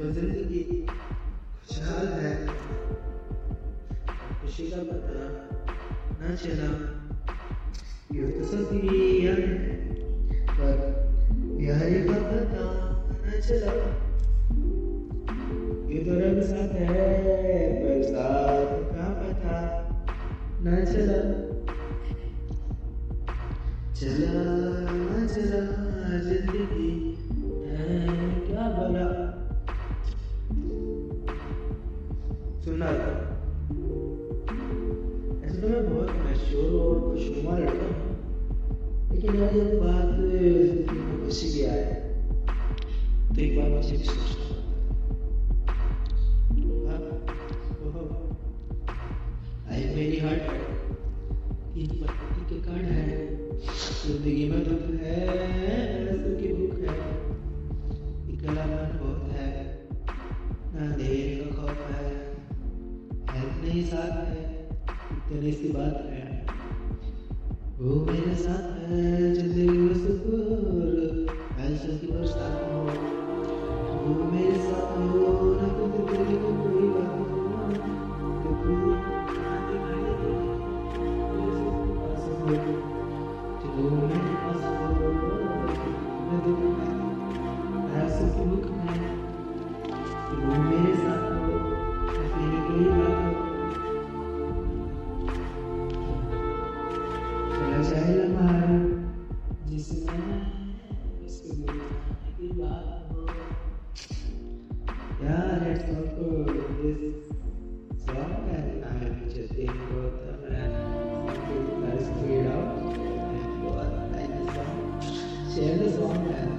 तो ज़िंदगी खुशहाल है। खुशी का पता न चला यूँ तो सभी है पर बिहारी का पता न चला, ये तो रंग साथ है पर साथ का पता। न चला चला। ऐसे तो मैं बहुत मशहूर और खुशनुमा लड़का हूँ। लेकिन यार ये बात ज़िंदगी में खुशी भी आए तो एक बार मुझे भी सोचना हाँ, आई मेरी हार्ट तीन पत्ती के कार्ड है। ज़िंदगी में दुख है सुखी भूख है। इकला मन बहुत है। ना देर का खौफ है। हेल्थ नहीं साथ है इतनी सी बात है। वो मेरे साथ है ज़िंदगी में सुकून, ऐसा की बरसात हो। वो मेरे साथ हो, ना तो तेरे को कोई बात हो। तो चाहे लम्हा जिसमें उसके की बात हो यार it's not this song and I just think about them and I just out and what I just song share the song